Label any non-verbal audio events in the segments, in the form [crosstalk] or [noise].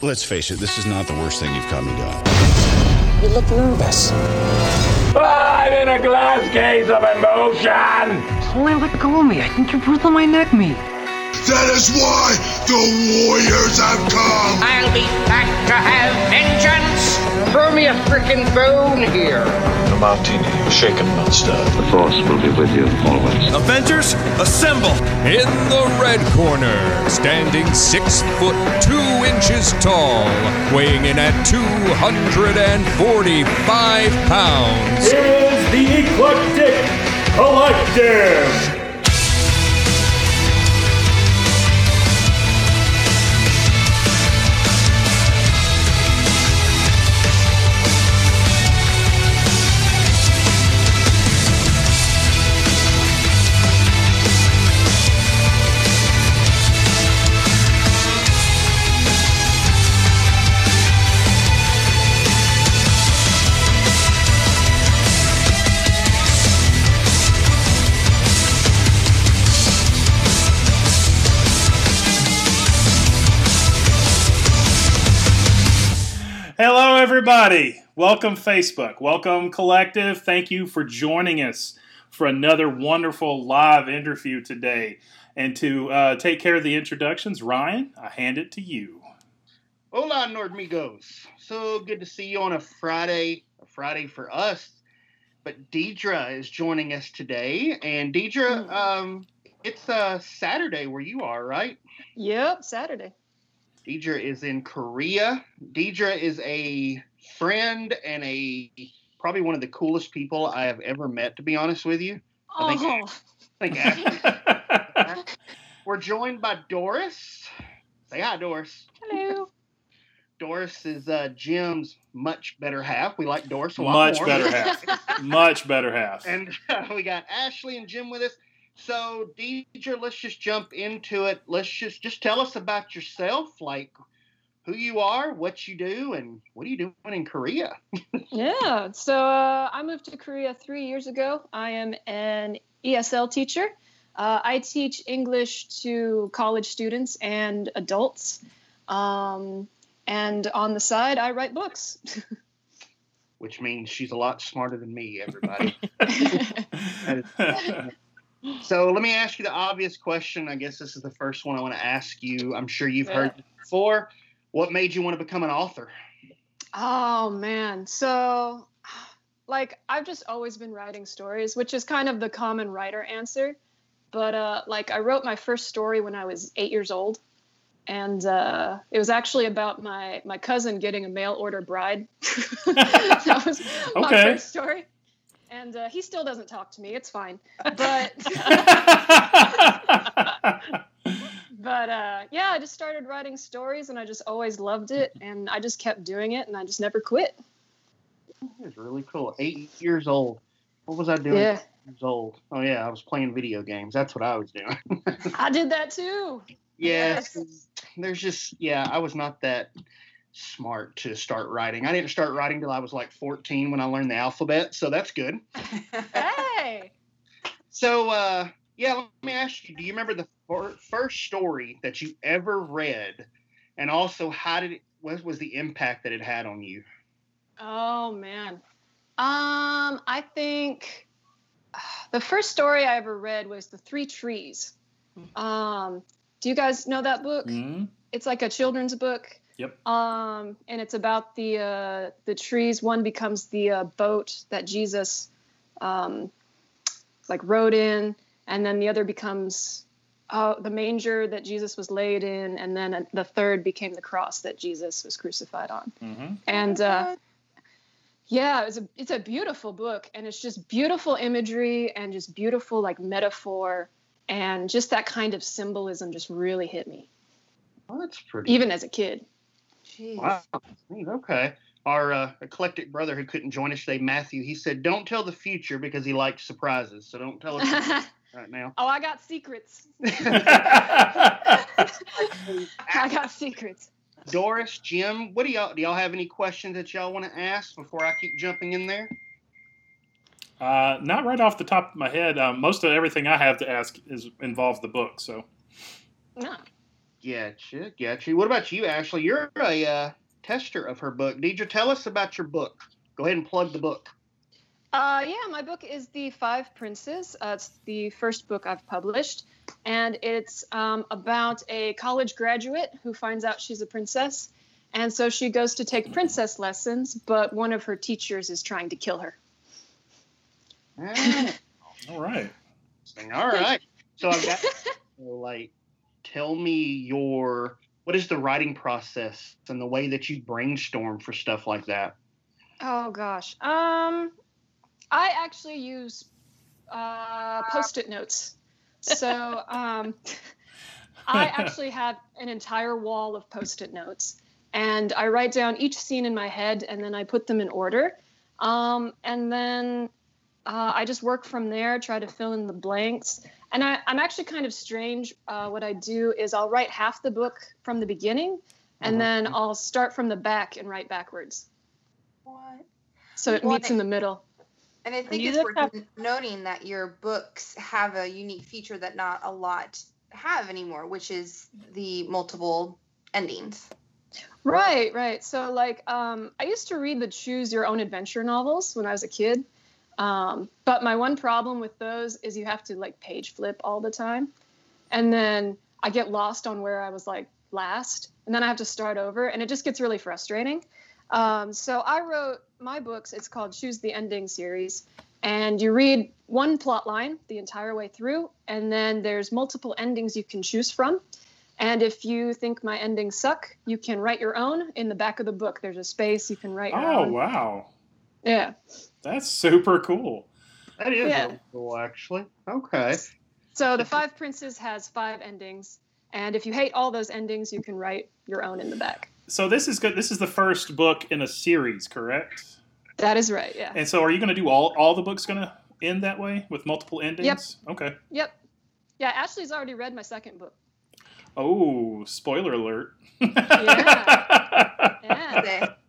Let's face it, this is not the worst thing you've caught me doing. You look nervous. I'm in a glass case of emotion. Holy, let go of me. I think you're breathing my neck meat. That is why the Warriors have come! I'll be back to have vengeance. Throw me a freaking bone here. A martini, shaken, not stirred. The Force will be with you always. Avengers, assemble! In the red corner, standing six foot two inches tall, weighing in at 245 pounds, is the Eclectic Collective. Everybody. Welcome, Facebook. Welcome, Collective. Thank you for joining us for another wonderful live interview today. And to uh, take care of the introductions, Ryan, I hand it to you. Hola, Nerdmigos. So good to see you on a Friday, a Friday for us. But Deidrea is joining us today. And Deidrea, um, it's uh, Saturday where you are, right? Yep, Saturday. Deidrea is in Korea. Deidrea is a friend and a probably one of the coolest people I have ever met, to be honest with you. I think, I think [laughs] we're joined by Doris. Say hi, Doris. Hello. Doris is uh, Jim's much better half. We like Doris a lot Much more. better half. [laughs] Much better half. And uh, we got Ashley and Jim with us. So, Deidrea, let's just jump into it. Let's just just tell us about yourself, like who you are, what you do, and what are you doing in Korea? [laughs] yeah. So uh, I moved to Korea three years ago. I am an ESL teacher. Uh, I teach English to college students and adults. Um, and on the side, I write books. [laughs] Which means she's a lot smarter than me, everybody. [laughs] so let me ask you the obvious question. I guess this is the first one I want to ask you. I'm sure you've Yeah. heard before. What made you want to become an author? Oh man. So like I've just always been writing stories, which is kind of the common writer answer. But uh like I wrote my first story when I was 8 years old. And uh, it was actually about my my cousin getting a mail order bride. [laughs] that was my first story. And uh, he still doesn't talk to me. It's fine. But [laughs] [laughs] but uh, yeah, I just started writing stories, and I just always loved it, [laughs] and I just kept doing it, and I just never quit. It's really cool. Eight years old. What was I doing? Yeah. Years old. Oh yeah, I was playing video games. That's what I was doing. [laughs] I did that too. yes. Yes. There's just yeah, I was not that smart to start writing. I didn't start writing till I was like 14 when I learned the alphabet, so that's good. [laughs] Hey. So uh yeah, let me ask you, do you remember the first story that you ever read? And also how did it what was the impact that it had on you? Oh man. Um, I think [sighs] the first story I ever read was The Three Trees. Um, do you guys know that book? Mhm. It's like a children's book. Yep. Um, and it's about the uh, the trees. One becomes the uh, boat that Jesus, um, like rode in, and then the other becomes uh, the manger that Jesus was laid in, and then the third became the cross that Jesus was crucified on. Mhm. And uh, yeah, it's a it's a beautiful book, and it's just beautiful imagery and just beautiful like metaphor, and just that kind of symbolism just really hit me, Well, that's pretty even as a kid. Wow. Okay. Our uh, eclectic brother who couldn't join us today, Matthew, he said, "Don't tell the future because he likes surprises. So don't tell us [laughs] right now." Oh, I got secrets. [laughs] [laughs] I got secrets. Doris, Jim, what do y'all do? Y'all have any questions that y'all want to ask before I keep jumping in there? Uh, not right off the top of my head. Um, most of everything I have to ask is involves the book. So No. Gotcha, gotcha. What about you, Ashley? You're a uh, tester of her book. Deidrea, tell us about your book. Go ahead and plug the book. Uh, yeah, my book is The Five Princes. Uh, it's the first book I've published, and it's um, about a college graduate who finds out she's a princess, and so she goes to take princess lessons, but one of her teachers is trying to kill her. [laughs] All right. All right. So I've got [laughs] like, tell me your what is the writing process and the way that you brainstorm for stuff like that. Oh gosh. Um, I actually use uh, post-it notes. So um, [laughs] I actually have an entire wall of post-it notes, and I write down each scene in my head, and then I put them in order, um, and then uh, I just work from there, try to fill in the blanks. And I, I'm actually kind of strange. Uh, what I do is I'll write half the book from the beginning, and Mhm. then I'll start from the back and write backwards. What? So it Well, meets in the middle. And I think it's worth noting that your books have a unique feature that not a lot have anymore, which is the multiple endings. Right, right. So like um I used to read the choose your own adventure novels when I was a kid. Um, but my one problem with those is you have to like page flip all the time. And then I get lost on where I was like last, and then I have to start over, and it just gets really frustrating. Um, so I wrote my books, it's called Choose the Ending series, and you read one plot line the entire way through, and then there's multiple endings you can choose from. And if you think my endings suck, you can write your own in the back of the book. There's a space you can write your Oh own. wow, Yeah. that's super cool. That is Yeah. cool, actually. Okay. So the Five Princes has five endings, and if you hate all those endings, you can write your own in the back. So this is good. This is the first book in a series, correct? That is right. Yeah. And so, are you going to do all all the books going to end that way with multiple endings? Yep. Okay. Yep. Yeah. Ashley's already read my second book. Oh, spoiler alert. Yeah. [laughs]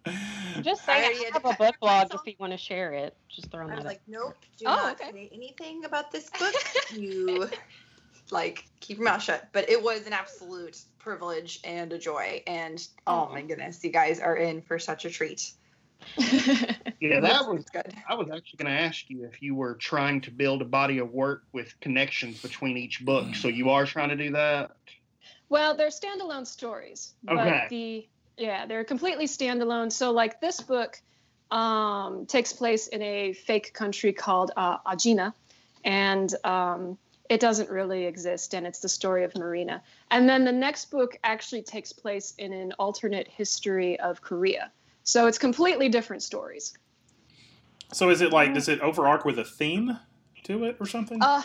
Just say already I have a book blog if you want to share it. Just throw I that was out. like, nope, do Oh, not okay. say anything about this book. you [laughs] like keep your mouth shut. But it was an absolute privilege and a joy. And oh my goodness, you guys are in for such a treat. [laughs] Yeah, that was good. I was actually going to ask you if you were trying to build a body of work with connections between each book. So you are trying to do that. Well, they're standalone stories, Okay. but the yeah, they're completely standalone. So like this book um, takes place in a fake country called uh, Agina, and um, it doesn't really exist, and it's the story of Marina. And then the next book actually takes place in an alternate history of Korea. So it's completely different stories. So is it like does it overarch with a theme to it or something? Uh,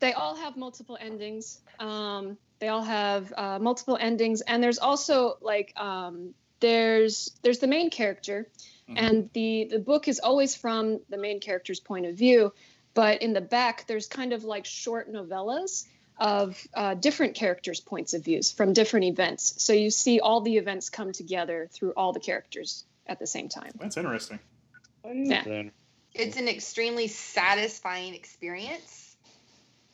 they all have multiple endings. Um, they all have uh, multiple endings, and there's also like um, there's there's the main character, and the the book is always from the main character's point of view, but in the back there's kind of like short novellas of uh, different characters' points of views from different events. So you see all the events come together through all the characters at the same time. That's interesting. Yeah. It's an extremely satisfying experience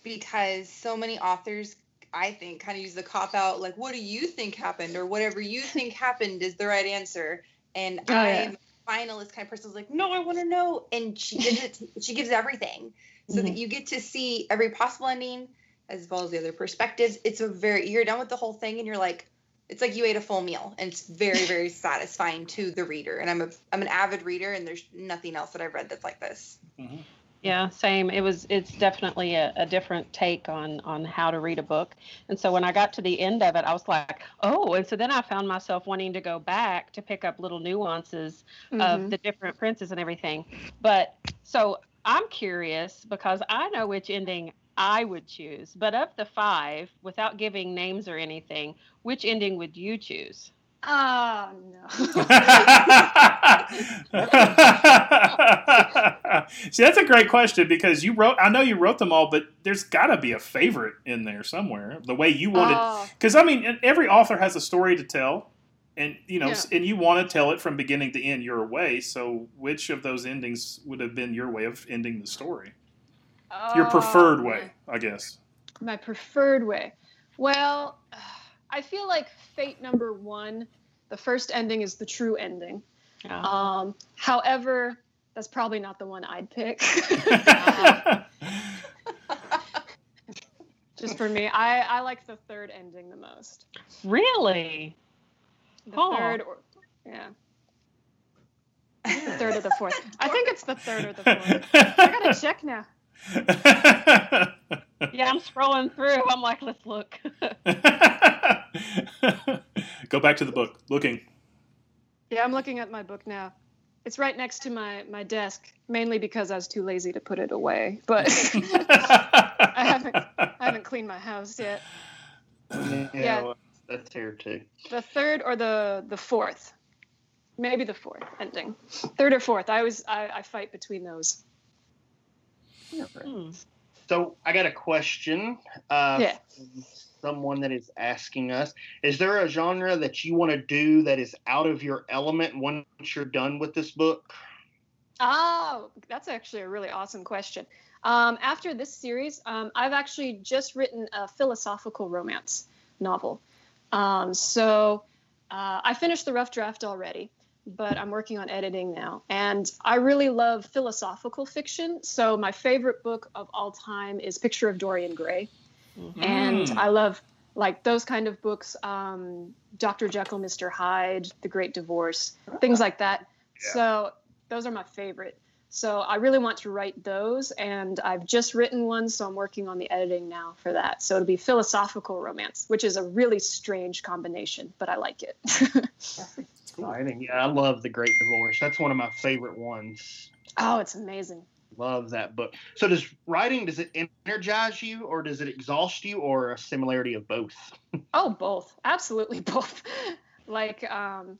because so many authors, I think, kind of use the cop out like, what do you think happened? Or whatever you think happened is the right answer. And Oh, yeah. I'm a finalist kind of person who's like, no, I want to know. And she gives it, she gives everything so that Mhm. you get to see every possible ending as well as the other perspectives. It's a very, you're done with the whole thing and you're like, it's like you ate a full meal and it's very, [laughs] very satisfying to the reader. And I'm a, I'm an avid reader and there's nothing else that I've read that's like this. Yeah, same. It was. It's definitely a, a different take on on how to read a book. And so when I got to the end of it, I was like, oh. And so then I found myself wanting to go back to pick up little nuances Mhm. of the different princes and everything. But so I'm curious because I know which ending I would choose. But of the five, without giving names or anything, which ending would you choose? Oh no. [laughs] See, that's a great question because you wrote. I know you wrote them all, but there's got to be a favorite in there somewhere. The way you wanted, Oh. because I mean, every author has a story to tell, and you know, Yeah. and you want to tell it from beginning to end your way. So, which of those endings would have been your way of ending the story? Your Oh, preferred way, I guess. My preferred way. Well, I feel like Fate number one, the first ending is the true ending. Oh. Um, however, that's probably not the one I'd pick. [laughs] Just for me, I, I like the third ending the most. Really? The Oh. third, or yeah, the third or the fourth. I think it's the third or the fourth. I gotta check now. [laughs] Yeah, I'm scrolling through. I'm like, let's look. [laughs] Go back to the book. Looking. Yeah, I'm looking at my book now. It's right next to my my desk, mainly because I was too lazy to put it away. But [laughs] I haven't I haven't cleaned my house yet. Yeah, Yeah. well, that's here too. The third or the the fourth, maybe the fourth ending, third or fourth. I always I, I fight between those. Hmm. So I got a question. Uh, Yeah. Someone that is asking us: Is there a genre that you want to do that is out of your element once you're done with this book? Oh, that's actually a really awesome question. Um, after this series, um, I've actually just written a philosophical romance novel. Um, so uh, I finished the rough draft already, but I'm working on editing now. And I really love philosophical fiction. So my favorite book of all time is Picture of Dorian Gray. And Mm. I love like those kind of books, um, Dr. Jekyll, Mr. Hyde, The Great Divorce, things like that. So those are my favorite. So I really want to write those, and I've just written one, so I'm working on the editing now for that. So it'll be philosophical romance, which is a really strange combination, but I like it. [laughs] Exciting. Yeah, I love The Great Divorce. That's one of my favorite ones. oh, it's amazing. Love that book. So does writing does it energize you or does it exhaust you or a similarity of both? [laughs] Oh, both. Absolutely [laughs] both. like, um,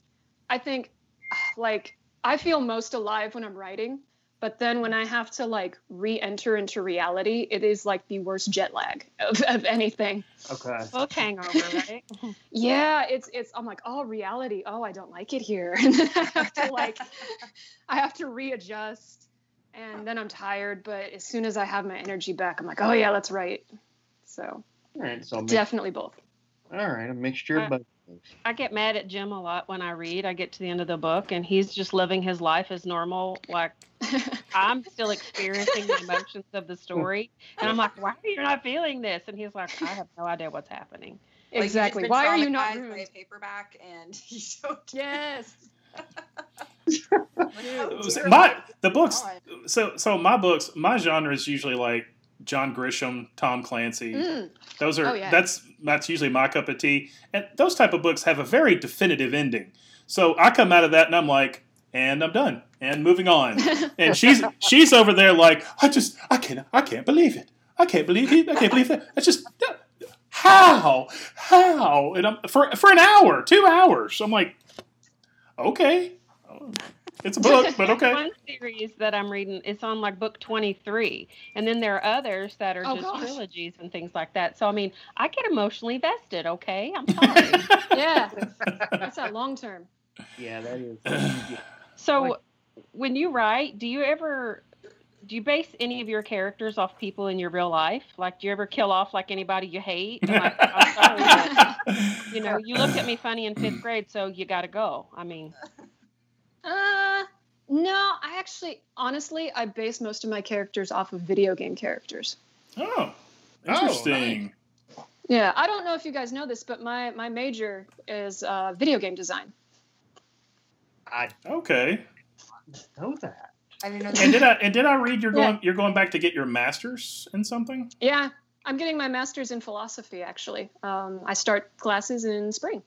I think, like, I feel most alive when I'm writing, but then when I have to like re-enter into reality, it is like the worst jet lag of, of anything. Okay. Book hangover, right? [laughs] Yeah, it's it's. I'm like, oh, reality. Oh, I don't like it here, [laughs] and then I have to like, [laughs] I have to readjust, and then I'm tired. But as soon as I have my energy back, I'm like, oh yeah, let's write. So All right. So a mi- definitely both. all right, a mixture Uh, of both. I get mad at Jim a lot when I read. I get to the end of the book and he's just living his life as normal. Like [laughs] I'm still experiencing the emotions of the story. And I'm like, why are you not feeling this? And he's like, I have no idea what's happening. Like, exactly. Why are you not traumatized by a paperback and [laughs] [laughs] you don't Yes. My the books so so my books my genre is usually like John Grisham, Tom Clancy. Mm. Those are Oh, yeah. that's that's usually my cup of tea. And those type of books have a very definitive ending. So I come out of that and I'm like, and I'm done and moving on. [laughs] and she's she's over there like, I just I can't I can't believe it. I can't believe it. I can't believe that. It's just how how and I'm for for an hour, two hours. I'm like, okay, it's a book, but [laughs] okay. One series that I'm reading, it's on like book 23. And then there are others that are Oh, just gosh. trilogies and things like that. So, I mean, I get emotionally vested, okay? I'm sorry. [laughs] Yeah. [laughs] That's that long term. Yeah, that is. yeah. [clears throat] So, when you write, do you ever do you base any of your characters off people in your real life? Like, do you ever kill off like anybody you hate? Like, I'm sorry, but, you know, you looked at me funny in fifth grade, so you got to go. I mean, Uh, no, I actually, honestly, I base most of my characters off of video game characters. Oh, interesting. Yeah, I don't know if you guys know this, but my my major is uh, video game design. I Okay. know that. I didn't know And did. I and did I read you're Yeah. going you're going back to get your masters in something? Yeah, I'm getting my master's in philosophy. Actually, um, I start classes in spring.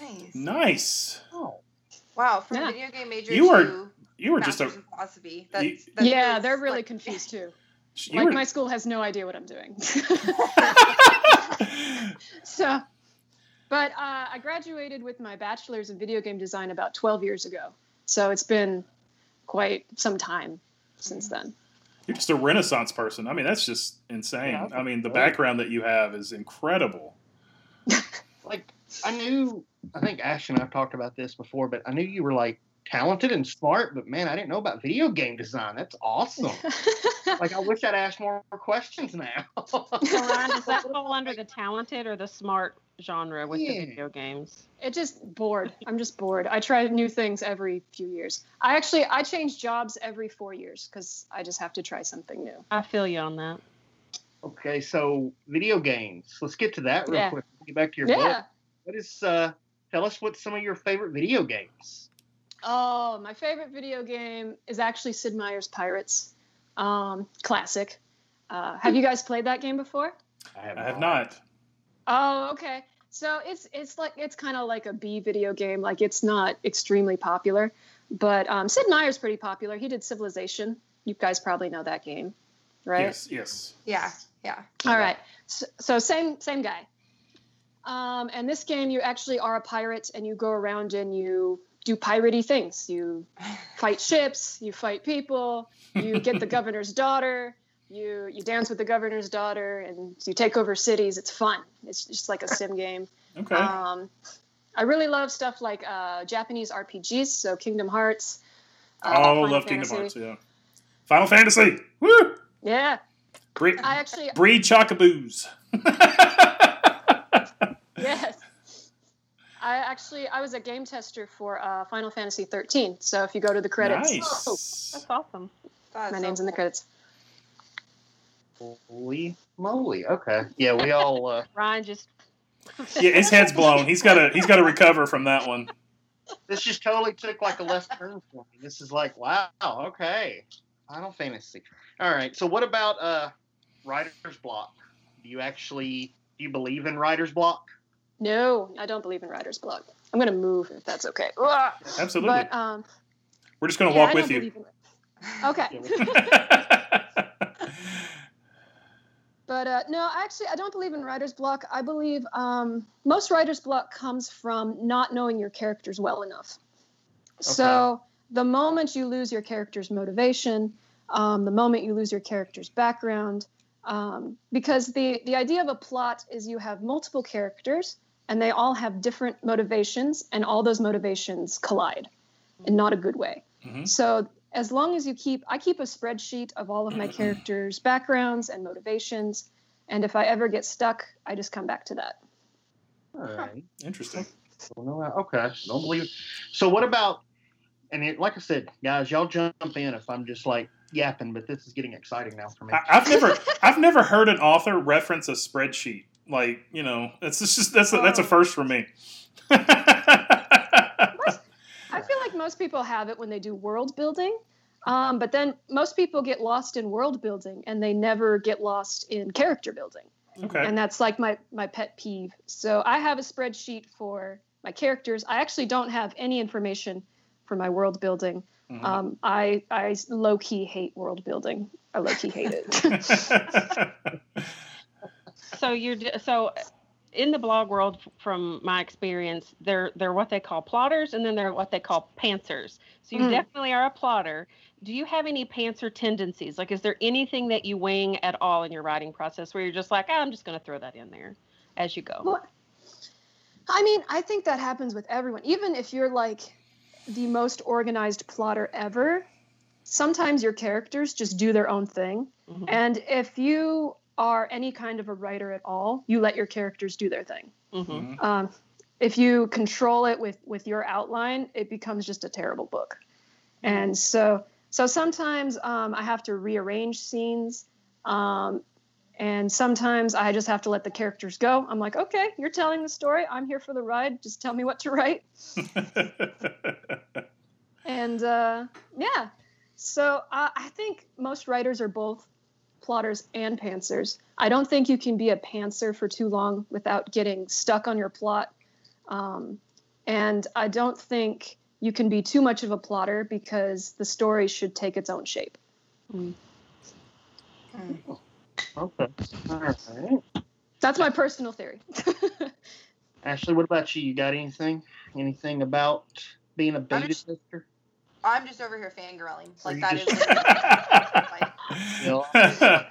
Nice. Nice. Oh. Wow, from Yeah. video game major You were to you were just a philosophy. That's, you- that's yeah, really they're really slick. confused too. [laughs] like were, my school has no idea what I'm doing. [laughs] so, but uh, I graduated with my bachelor's in video game design about 12 years ago. So it's been quite some time since then. you're just a renaissance person. I mean, that's just insane. Yeah, I mean, the great. background that you have is incredible. [laughs] Like I knew. I think Ash and I've talked about this before, but I knew you were like talented and smart. But man, I didn't know about video game design. That's awesome. [laughs] like I wish I'd asked more questions now. so Ryan, does that fall under the talented or the smart genre with Yeah. the video games. It just bored. I'm just bored. I try new things every few years. I actually I change jobs every four years because I just have to try something new. I feel you on that. Okay, so video games. Let's get to that real Yeah. quick. Get back to your Yeah. book. What is uh tell us what some of your favorite video games? Oh, my favorite video game is actually Sid Meier's Pirates. Um, classic. Uh, have you guys played that game before? I have, I have not. Oh, okay. So it's it's like it's kind of like a B video game. Like it's not extremely popular, but um, Sid Meier's pretty popular. He did Civilization. You guys probably know that game, right? Yes, yes. Yeah, yeah. All right. So, so same same guy. Um, and this game, you actually are a pirate, and you go around and you do piratey things. You fight [laughs] ships, you fight people, you get the governor's daughter, you you dance with the governor's daughter, and you take over cities. It's fun. It's just like a sim game. Okay. Um, I really love stuff like uh, Japanese RPGs, so Kingdom Hearts. uh, oh, Final love Kingdom Hearts. Yeah. Final Fantasy. Woo! Yeah, Breed, I actually breed chocobos. [laughs] Yes. I actually I was a game tester for uh, Final Fantasy 13. So if you go to the credits, Nice. Oh, that's awesome. That is my so name's in the credits. Holy moly. Okay. Yeah, we all uh [laughs] Ryan just Yeah, his head's blown. He's got to he's got to recover from that one. this just totally took like a left turn for me. This is like, wow, okay. Final Fantasy. All right. So what about uh writer's block? Do you actually do you believe in writer's block? No, I don't believe in writer's block. I'm gonna move if that's okay. Ugh. Absolutely. But um, We're just going to yeah, walk I with you. in Okay. [laughs] But uh, no, actually, I don't believe in writer's block. I believe um, most writer's block comes from not knowing your characters well enough. Okay. So the moment you lose your character's motivation, um, the moment you lose your character's background, um, because the the idea of a plot is you have multiple characters and they all have different motivations, and all those motivations collide, in not a good way. Mhm. So as long as you keep, I keep a spreadsheet of all of my characters' backgrounds and motivations, and if I ever get stuck, I just come back to that. All right. Interesting. Okay. Don't believe it. So what about and it, like I said, guys, y'all jump in if I'm just like yapping, but this is getting exciting now for me. I, I've never I've never heard an author reference a spreadsheet. Like you know, it's just that's a, that's a first for me. I feel like most people have it when they do world building, um, but then most people get lost in world building and they never get lost in character building. Okay. And that's like my my pet peeve. So I have a spreadsheet for my characters. I actually don't have any information for my world building. Mhm. Um, I I low key hate world building. I low key hate it. [laughs] [laughs] so you're so in the blog world from my experience they're they're what they call plotters and then they're what they call pantsers so you Mm. definitely are a plotter do you have any pantser tendencies like is there anything that you wing at all in your writing process where you're just like ah, i'm just going to throw that in there as you go Well, I mean, I think that happens with everyone. Even if you're like the most organized plotter ever, sometimes your characters just do their own thing. Mhm. And if you are any kind of a writer at all, you let your characters do their thing. Mhm. Um, if you control it with with your outline, it becomes just a terrible book. And so so sometimes um, I have to rearrange scenes. Um, and sometimes I just have to let the characters go. I'm like, okay, you're telling the story. I'm here for the ride. Just tell me what to write. [laughs] And uh, yeah, so uh, I think most writers are both plotters and pantsers. I don't think you can be a pantser for too long without getting stuck on your plot. Um, and I don't think you can be too much of a plotter because the story should take its own shape. Okay. All right. That's my personal theory. [laughs] Ashley, what about you? You got anything? Anything about being a beta just- tester? I'm just over here fangirling. Like you that is. just- [laughs] like, You know? [laughs] yes,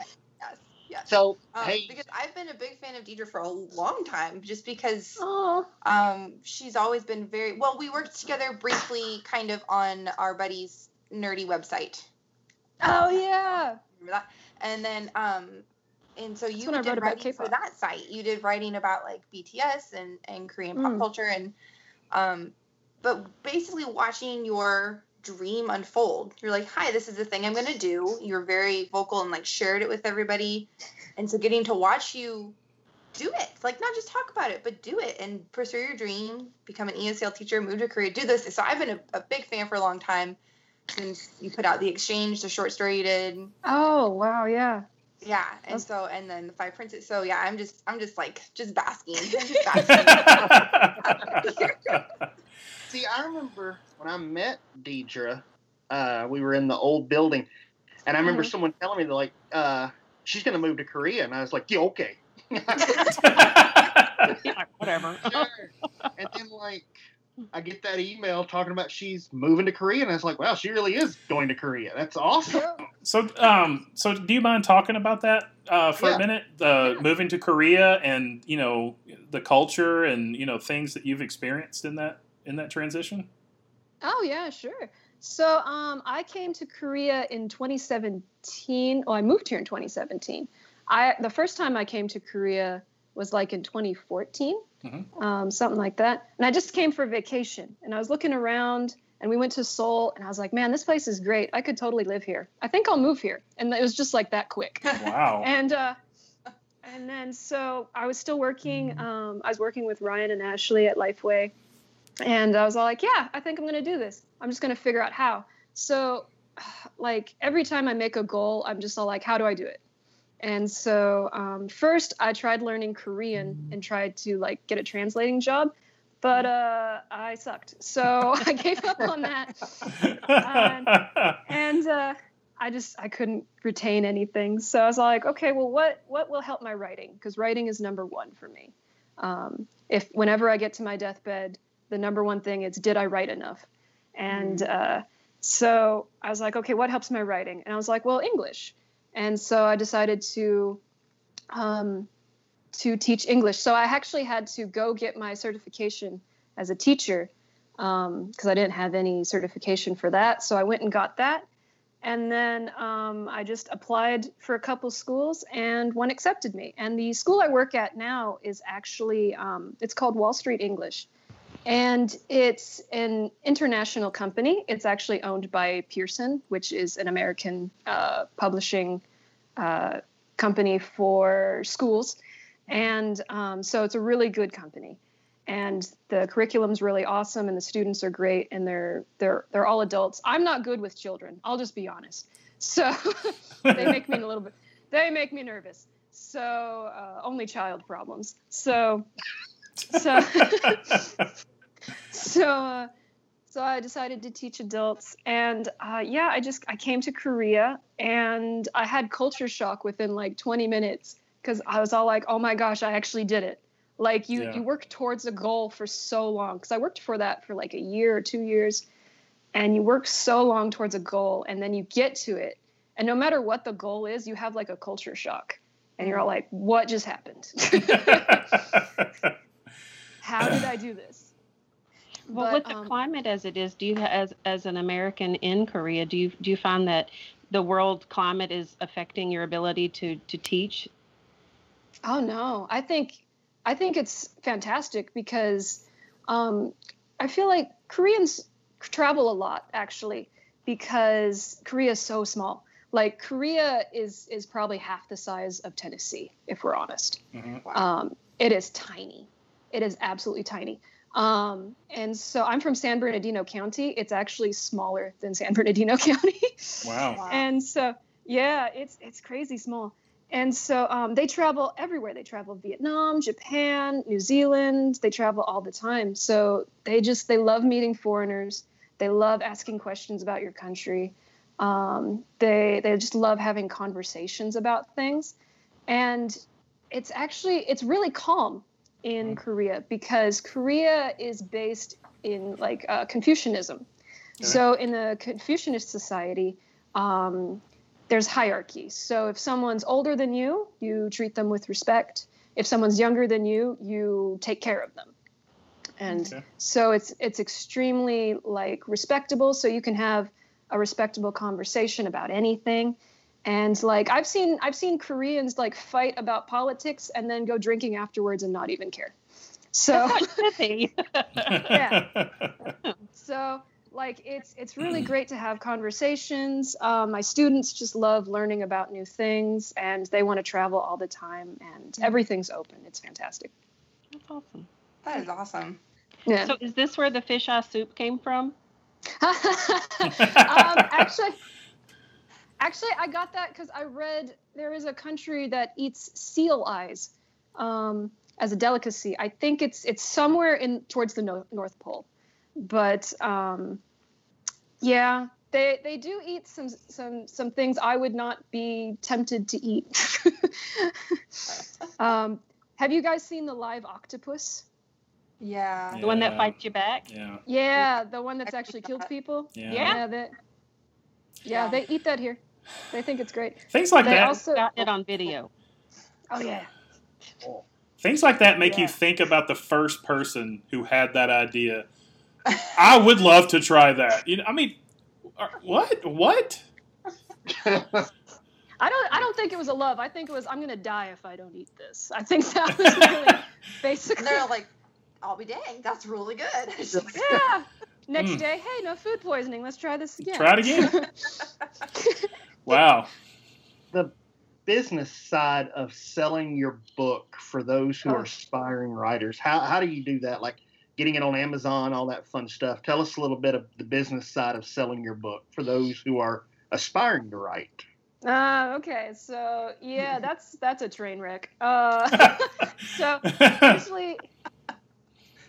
yes. So, Um, hey, because I've been a big fan of Deidrea for a long time, just because um, she's always been very well. We worked together briefly, kind of on our buddy's nerdy website. oh yeah. Remember that? And then um, and so you did wrote about writing for that site. You did writing about like BTS and and Korean pop Mm. culture and um, but basically watching your dream unfold. You're like, hi, this is the thing I'm gonna do. You're very vocal and like shared it with everybody, and so getting to watch you do it, like not just talk about it, but do it and pursue your dream, become an ESL teacher, move to Korea, do this. So I've been a, a big fan for a long time since you put out the exchange, the short story you did. Oh wow, yeah. Yeah, and so and then the Five Princes. So yeah, I'm just I'm just like just basking. [laughs] Just basking. [laughs] See, I remember when I met Deidrea, uh, we were in the old building, and I remember Mhm. someone telling me they're like, uh, she's gonna move to Korea, and I was like, yeah, okay. [laughs] Whatever. Sure. and then like I get that email talking about she's moving to Korea, and I was like, wow, she really is going to Korea. That's awesome. So, um, so do you mind talking about that uh, for Yeah. a minute? The moving to Korea and you know the culture and you know things that you've experienced in that in that transition. Oh yeah, sure. So um, I came to Korea in 2017. Oh, I moved here in 2017. I the first time I came to Korea was like in 2014, Mhm. um, something like that. And I just came for vacation, and I was looking around, and we went to Seoul, and I was like, man, this place is great. I could totally live here. I think I'll move here. And it was just like that quick. [laughs] Wow. and uh, and then so I was still working. Um, I was working with Ryan and Ashley at Lifeway, and I was all like, "Yeah, I think I'm gonna do this. I'm just gonna figure out how." So, [sighs] like every time I make a goal, I'm just all like, "How do I do it?" And so um, first, I tried learning Korean and tried to like get a translating job, but uh, I sucked. So [laughs] I gave up on that [laughs] and uh, I just I couldn't retain anything. So I was like, okay, well, what what will help my writing? Because writing is number one for me. Um, if whenever I get to my deathbed, the number one thing is did I write enough? And uh, so I was like, okay, what helps my writing? And I was like, well, English. And so I decided to um, to teach English. So I actually had to go get my certification as a teacher because I didn't have any certification for that. So I went and got that. And then um, I just applied for a couple schools, and one accepted me. And the school I work at now is actually um, it's called Wall Street English, and it's an international company. It's actually owned by Pearson, which is an American uh, publishing uh, company for schools, and um, so it's a really good company. And the curriculum's really awesome and the students are great and they're they're they're all adults. I'm not good with children. I'll just be honest. So [laughs] they make me a little bit they make me nervous. So uh, only child problems. So so [laughs] [laughs] so uh, so i decided to teach adults and uh, yeah i just i came to korea and i had culture shock within like 20 minutes because i was all like oh my gosh i actually did it. Like you Yeah. you work towards a goal for so long because i worked for that for like a year or two years and you work so long towards a goal and then you get to it and no matter what the goal is you have like a culture shock and you're all like what just happened? [laughs] [laughs] How did i do this Well, But, with the um, climate as it is, do you as as an American in Korea, do you do you find that the world climate is affecting your ability to to teach? Oh no, I think I think it's fantastic because um, I feel like Koreans travel a lot actually because Korea is so small. Like Korea is is probably half the size of Tennessee, if we're honest. Um, it is tiny. It is absolutely tiny. Um, and so I'm from San Bernardino County. It's actually smaller than San Bernardino [laughs] County. Wow. And so, yeah, it's it's crazy small. And so um, they travel everywhere. They travel Vietnam, Japan, New Zealand. They travel all the time. So they just they love meeting foreigners. They love asking questions about your country. Um, they they just love having conversations about things. And it's actually it's really calm in Korea because Korea is based in like uh, Confucianism. So in the Confucianist society, um, there's hierarchy. So if someone's older than you, you treat them with respect. If someone's younger than you, you take care of them. And Okay. so it's it's extremely like respectable. So you can have a respectable conversation about anything. And like I've seen I've seen Koreans like fight about politics and then go drinking afterwards and not even care. So [laughs] yeah. [laughs] So like it's it's really great to have conversations. Um, my students just love learning about new things, and they want to travel all the time, and everything's open. It's fantastic. That's awesome. That is awesome. Yeah. So is this where the fish eye soup came from? [laughs] um, actually, actually, I got that because I read there is a country that eats seal eyes um, as a delicacy. I think it's it's somewhere in towards the no- North Pole, but um, yeah, they they do eat some some some things I would not be tempted to eat. [laughs] um, have you guys seen the live octopus? Yeah. The one that Yeah. fights you back? Yeah. Yeah, the one that's actually killed people. Yeah. Yeah. that, yeah, they eat that here. They think it's great. Things like that. They that. also- Got it on video. Oh yeah. Things like that make you think about the first person who had that idea. [laughs] I would love to try that. You know, I mean, uh, what? What? [laughs] I don't. I don't think it was a love. I think it was. I'm gonna die if I don't eat this. I think that was really [laughs] basically. And they're like, I'll be dang, that's really good. Yeah. Next Mm. day, hey, no food poisoning. Let's try this again. Try it again. [laughs] Wow. the business side of selling your book for those who Oh. are aspiring writers how, how do you do that like getting it on amazon all that fun stuff tell us a little bit of the business side of selling your book for those who are aspiring to write Uh, okay, so yeah, that's that's a train wreck. Uh, [laughs] [laughs] so basically,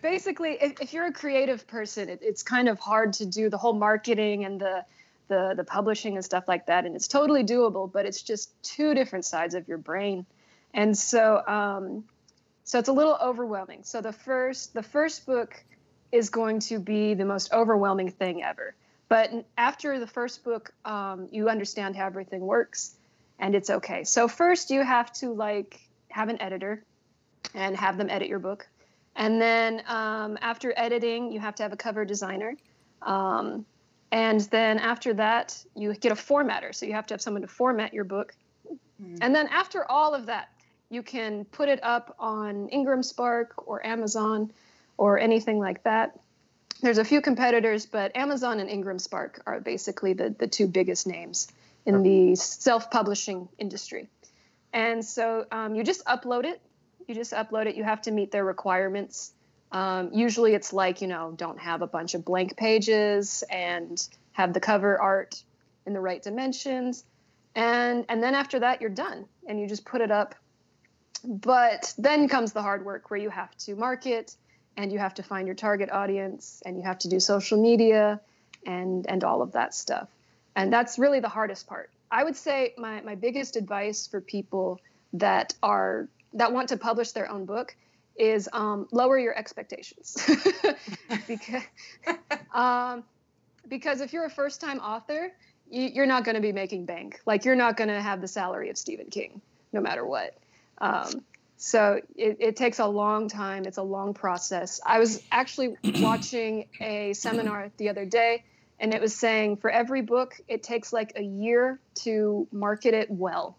basically, if, if you're a creative person, it, it's kind of hard to do the whole marketing and the, the the publishing and stuff like that, and it's totally doable, but it's just two different sides of your brain, and so um, so it's a little overwhelming. So the first the first book is going to be the most overwhelming thing ever. But after the first book, um, you understand how everything works, and it's okay. So first, you have to like have an editor, and have them edit your book, and then um, after editing, you have to have a cover designer, um, and then after that, you get a formatter. So you have to have someone to format your book, and then after all of that, you can put it up on Ingram Spark or Amazon or anything like that. There's a few competitors, but Amazon and Ingram Spark are basically the, the two biggest names in the self publishing industry. And so um, you just upload it. You just upload it. You have to meet their requirements. Um, usually it's like, you know, don't have a bunch of blank pages and have the cover art in the right dimensions. And, and then after that, you're done and you just put it up. But then comes the hard work where you have to market and you have to find your target audience and you have to do social media and and all of that stuff and that's really the hardest part i would say my, my biggest advice for people that are that want to publish their own book is um, lower your expectations [laughs] because [laughs] um, because if you're a first time author you, you're not going to be making bank like you're not going to have the salary of stephen king no matter what um, so it, it takes a long time. It's a long process. I was actually watching a seminar the other day, and it was saying for every book, it takes like a year to market it well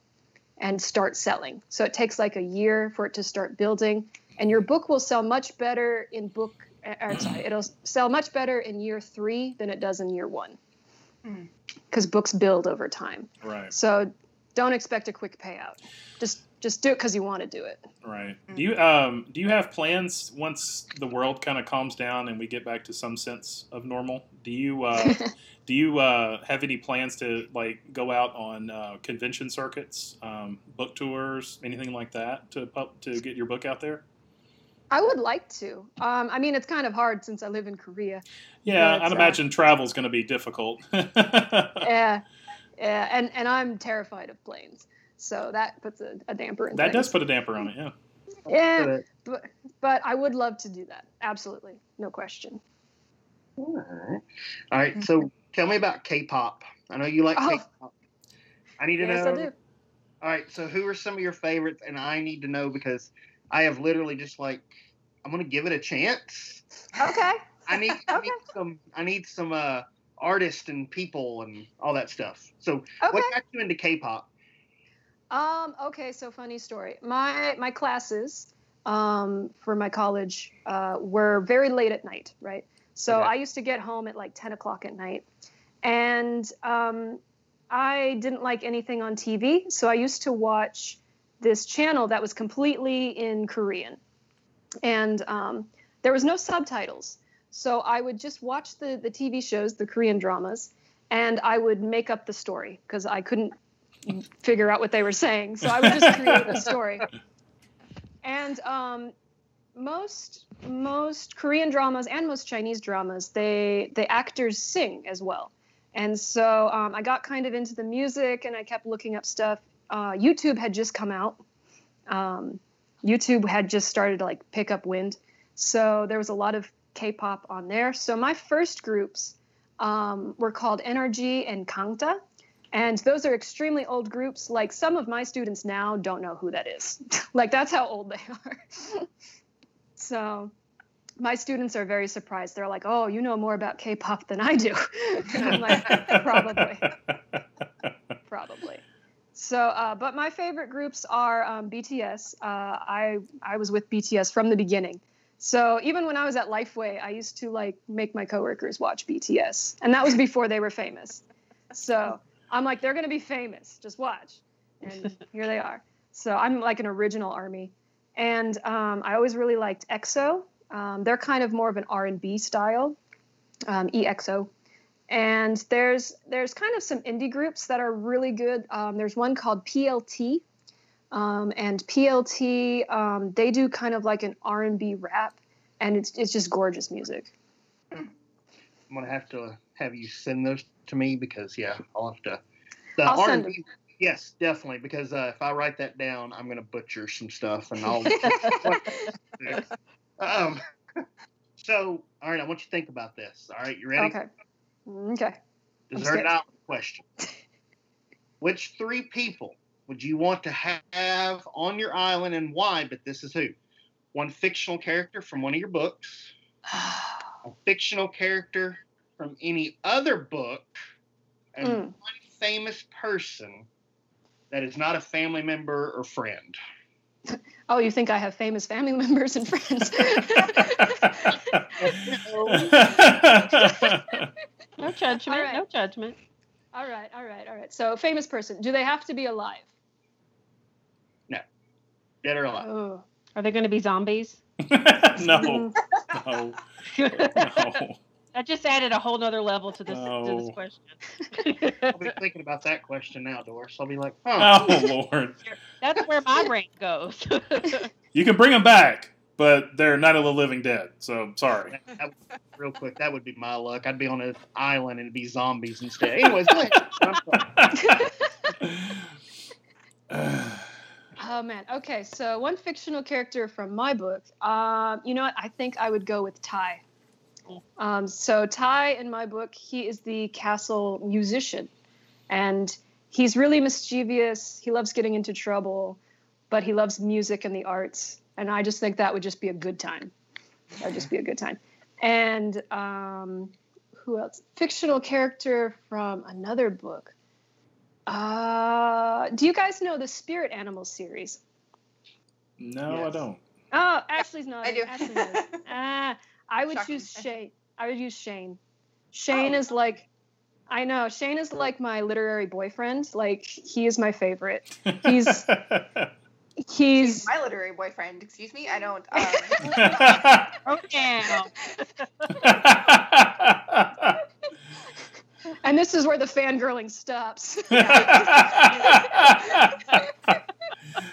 and start selling. So it takes like a year for it to start building, and your book will sell much better in book. Uh, or sorry, [clears throat] it'll sell much better in year three than it does in year one, hmm. because books build over time. Right. So don't expect a quick payout. Just just do it because you want to do it. Right. Hmm. Do you um do you have plans once the world kind of calms down and we get back to some sense of normal? Do you uh, [laughs] do you uh, have any plans to like go out on uh, convention circuits, um, book tours, anything like that to to get your book out there? I would like to. Um, I mean, it's kind of hard since I live in Korea. Yeah, I'd uh, imagine travel's going to be difficult. [laughs] Yeah, yeah, and and I'm terrified of planes, so that puts a, a damper in that does put a damper on it. Yeah. Yeah, but but I would love to do that. Absolutely, no question. All right all right so tell me about k-pop i know you like Oh. k-pop i need to Yes, know I do. all right so who are some of your favorites and i need to know because i have literally just like i'm gonna give it a chance Okay. I need, I need some I need some uh artists and people and all that stuff. So, what Okay. got you into K-pop? Um, okay, so funny story. My my classes um, for my college uh, were very late at night, right? So Okay. I used to get home at like 10 o'clock at night. And um, I didn't like anything on TV. So I used to watch this channel that was completely in Korean. And um, there was no subtitles. So I would just watch the, the TV shows, the Korean dramas, and I would make up the story because I couldn't figure out what they were saying. So I would just create the story. [laughs] And um, most most Korean dramas and most Chinese dramas, they the actors sing as well. And so um, I got kind of into the music, and I kept looking up stuff. Uh, YouTube had just come out. Um, YouTube had just started to like pick up wind, so there was a lot of K-pop on there. So my first groups um, were called NRG and Kangta, and those are extremely old groups. Like some of my students now don't know who that is. [laughs] like that's how old they [laughs] are. So my students are very surprised. They're like, "Oh, you know more about K-pop than I do." [laughs] and I'm like, "Probably, [laughs] probably." So, uh, but my favorite groups are um, BTS. Uh, I I was with BTS from the beginning. So even when I was at Lifeway, I used to like make my coworkers watch BTS, and that was before they were famous. So I'm like, they're gonna be famous. Just watch, and here they are. So I'm like an original army, and um, I always really liked EXO. Um, they're kind of more of an R&B style, um, EXO. And there's there's kind of some indie groups that are really good. Um, there's one called PLT, um, and PLT um, they do kind of like an R&B rap, and it's it's just gorgeous music. I'm gonna have to have you send those to me because yeah, I'll have to. The I'll send R&B Yes, definitely. Because uh, if I write that down, I'm gonna butcher some stuff, and I'll. [laughs] [laughs] um. [laughs] So, all right, I want you to think about this. All right, you ready? Okay. Okay. Dessert out question. Which three people would you want to have on your island and why? But this is who? One fictional character from one of your books, [sighs] a fictional character from any other book, and Mm. one famous person that is not a family member or friend. [laughs] Oh, you think I have famous family members and friends? [laughs] No judgment. All right. No judgment. all right, all right, all right. So, famous person. Do they have to be alive? No, dead or alive? Oh. Are they going to be zombies? [laughs] no, no, no. I just added a whole nother level to this to this question. I'll be [laughs] thinking about that question now, Doris. I'll be like, huh. Oh Lord! That's where my brain goes. [laughs] You can bring them back, but they're Night of the Living Dead. So sorry. That- that- real quick, that would be my luck. I'd be on an island and it'd be zombies instead. Anyways, go ahead. [laughs] Oh man. Okay, so one fictional character from my book. Um, you know what? I think I would go with Ty. Um, so Ty in my book, he is the castle musician, and he's really mischievous. He loves getting into trouble, but he loves music and the arts. And I just think that would just be a good time. That would just be a good time. And um, who else? Fictional character from another book. Uh, do you guys know the Spirit Animal series? No, I don't. Oh, Ashley's not. I do. Ashley knows. [laughs] Ah, I would Shocking. choose Shane. I would use Shane. Shane Oh. is like, I know Shane is like my literary boyfriend. Like he is my favorite. He's he's My literary boyfriend. Excuse me. I don't. Um, oh down. and this is where the fangirling stops.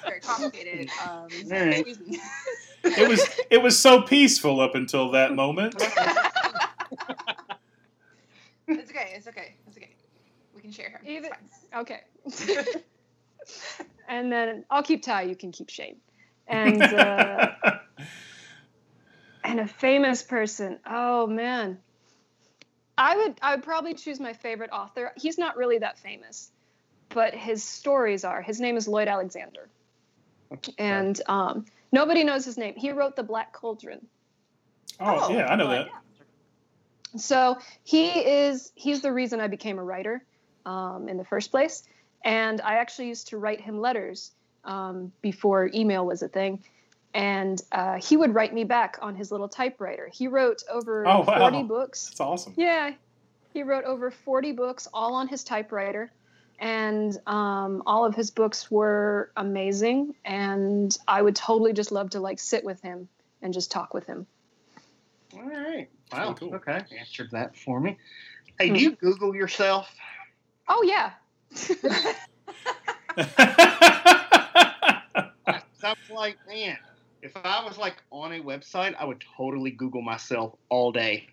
very complicated. Um, All right. Excuse me. it was it was so peaceful up until that moment. It's okay. It's okay. It's okay. We can share her. It's Even- fine. okay. [laughs] and then I'll keep Ty. You can keep Shane. And uh, [laughs] and a famous person. Oh man. I would I would probably choose my favorite author. He's not really that famous, but his stories are. His name is Lloyd Alexander. And um, nobody knows his name. He wrote The Black Cauldron. Oh, Oh, yeah, I know well, that. So he is he's the reason I became a writer um, in the first place. And I actually used to write him letters um, before email was a thing. And uh, he would write me back on his little typewriter. He wrote over Oh, wow. 40 books. That's awesome. Yeah, he wrote over 40 books, all on his typewriter. And um, all of his books were amazing. And I would totally just love to like sit with him and just talk with him. All right. Wow. cool. Okay. Answered that for me. Hey, do you Google yourself? Oh, yeah. [laughs] I was like, man, if I was like on a website, I would totally Google myself all day.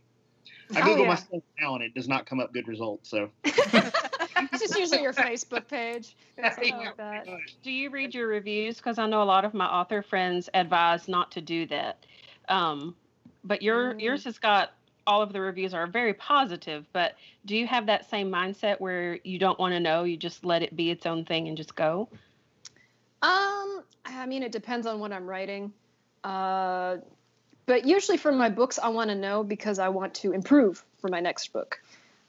I Oh, Google yeah. myself now and it does not come up good results. So [laughs] [laughs] It's just usually your Facebook page. Like that. Do you read your reviews? Because I know a lot of my author friends advise not to do that. Um, but your Mm. yours has got all of the reviews are very positive. But do you have that same mindset where you don't want to know, you just let it be its own thing and just go? Um, I mean, it depends on what I'm writing. Uh, but usually for my books, I want to know because I want to improve for my next book.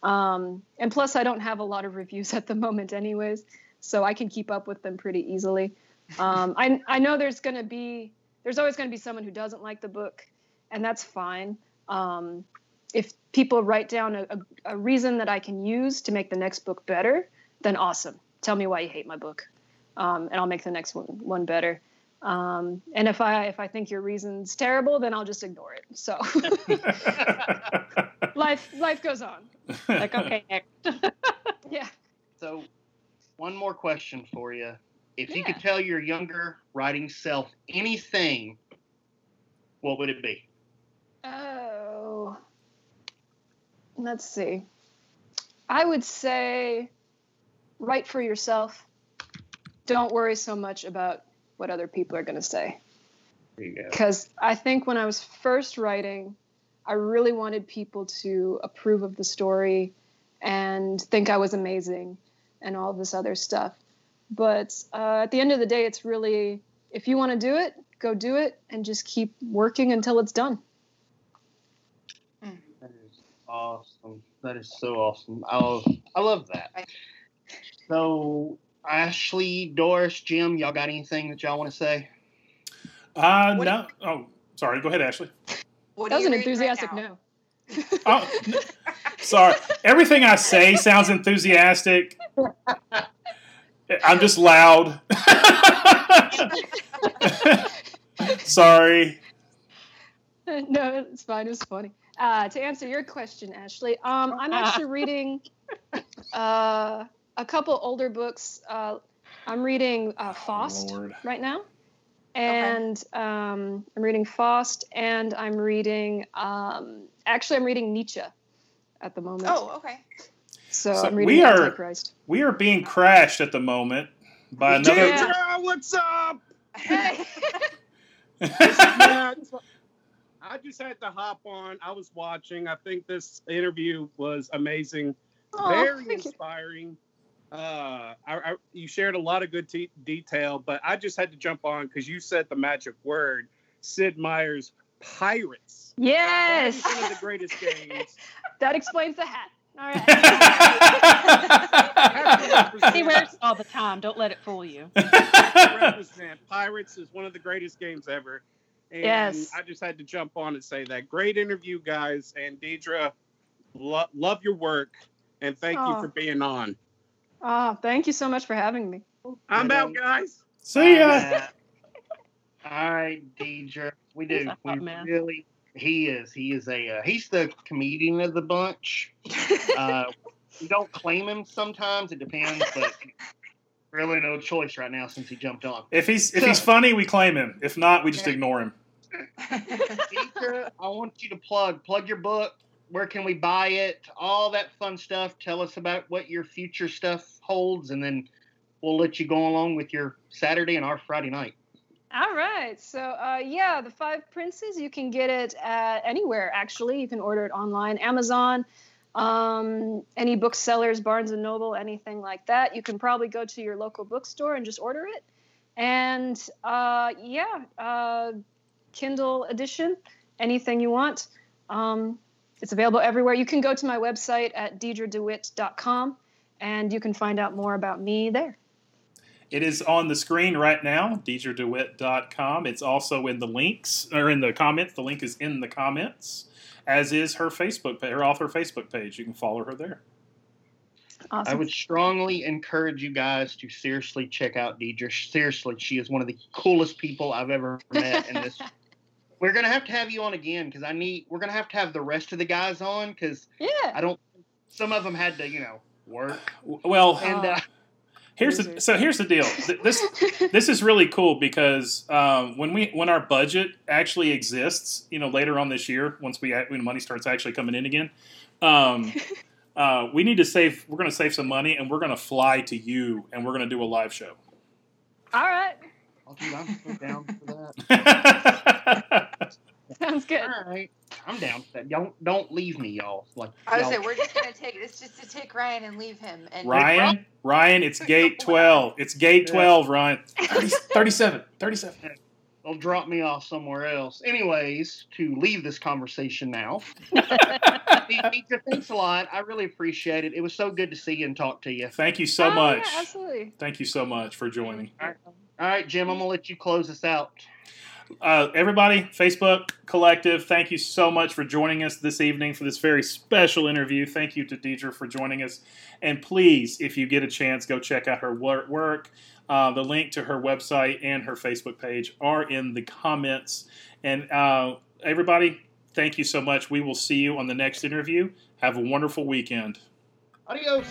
Um, and plus, I don't have a lot of reviews at the moment, anyways, so I can keep up with them pretty easily. Um, I I know there's gonna be there's always gonna be someone who doesn't like the book, and that's fine. Um, if people write down a, a, a reason that I can use to make the next book better, then awesome. Tell me why you hate my book um, and I'll make the next one one better. Um, and if I if I think your reason's terrible, then I'll just ignore it. So [laughs] life life goes on. Like, okay, [laughs] next. [laughs] Yeah. so one more question for you. If you could tell your younger writing self anything, what would it be? Oh. Let's see. I would say write for yourself. Don't worry so much about what other people are going to say. There you go. because I think when I was first writing, I really wanted people to approve of the story and think I was amazing and all this other stuff. But uh, at the end of the day, it's really if you want to do it, go do it and just keep working until it's done. That is awesome. That is so awesome. I love, I love that. So, Ashley, Doris, Jim, y'all got anything that y'all want to say? Uh, What- no. Oh, sorry. Go ahead, Ashley. What That was an reading right enthusiastic no. [laughs] Oh, n- sorry. Everything I say sounds enthusiastic. I'm just loud. [laughs] sorry. no, it's fine. It was funny. Uh, to answer your question, Ashley, um, I'm actually reading uh, a couple older books. Uh, I'm reading uh, Faust Lord. right now, and um, I'm reading Faust, and I'm reading. Um, actually, I'm reading Nietzsche at the moment. Oh, okay. so, So I'm reading we are- Antichrist. We are being crashed at the moment by another. Yeah. what's up? Hey. Yeah, [laughs] [laughs] I just- had to hop on. I was watching. I think this interview was amazing, Aw, very inspiring. you. Inspiring. Uh, I, I, you shared a lot of good te- detail, but I just had to jump on because you said the magic word, Sid Meier's Pirates. Yes, one of the greatest games. [laughs] that explains the hat. All right. [laughs] He wears all the time. Don't let it fool you. represent. Pirates is one of the greatest games ever. And Yes. I just had to jump on and say that. Great interview, guys. And Deidrea, lo- love your work. And thank you for being on. Ah, thank you so much for having me. I'm out, guys. See ya. All right, Deidrea. We do. What's We man? really. He is. He is a. Uh, he's the comedian of the bunch. [laughs] Uh, we don't claim him sometimes. It depends, but really no choice right now since he jumped on. If he's if he's funny, we claim him. If not, we just ignore him. [laughs] Deidrea, I want you to plug plug your book. Where can we buy it? All that fun stuff. Tell us about what your future stuff holds, and then we'll let you go along with your Saturday and our Friday night. All right. So, uh, yeah, The Five Princes, you can get it at anywhere, actually. You can order it online, Amazon, um, any booksellers, Barnes and Noble, anything like that. You can probably go to your local bookstore and just order it. And uh, yeah, uh, Kindle edition, anything you want. Um, it's available everywhere. You can go to my website at deidredewitt.com and you can find out more about me there. It is on the screen right now, deidredewitt.com. It's also in the links or in the comments. The link is in the comments, as is her Facebook page, her author Facebook page. You can follow her there. Awesome. I would strongly encourage you guys to seriously check out Deidrea. Seriously, she is one of the coolest people I've ever [laughs] met in this. We're gonna have to have you on again because I need. We're gonna have to have the rest of the guys on because yeah, I don't. Some of them had to, you know, work. Well, and uh, here's the so here's the deal. This [laughs] this is really cool because um, when we when our budget actually exists, you know, later on this year, once we when money starts actually coming in again. Um, [laughs] uh, we need to save. We're going to save some money, and we're going to fly to you, and we're going to do a live show. All right. I'll do. I'm down for that. [laughs] Sounds good. All right. I'm down for that. Don't don't leave me, y'all. Like I was y'all. say we're just gonna take it's just to take Ryan and leave him. And Ryan, Ryan, it's gate [laughs] twelve. It's gate twelve, Ryan. 30, 37. 37. [laughs] They'll drop me off somewhere else. Anyways, to leave this conversation now. Deidrea, thanks a lot. I really appreciate it. It was so good to see you and talk to you. Thank you so oh, much. Yeah, absolutely. Thank you so much for joining. All right. Jim, I'm gonna let you close us out. Uh, everybody, Facebook Collective, thank you so much for joining us this evening for this very special interview. Thank you to Deidrea for joining us. And please, if you get a chance, go check out her work. Uh, the link to her website and her Facebook page are in the comments. And uh, everybody, thank you so much. We will see you on the next interview. Have a wonderful weekend. Adios.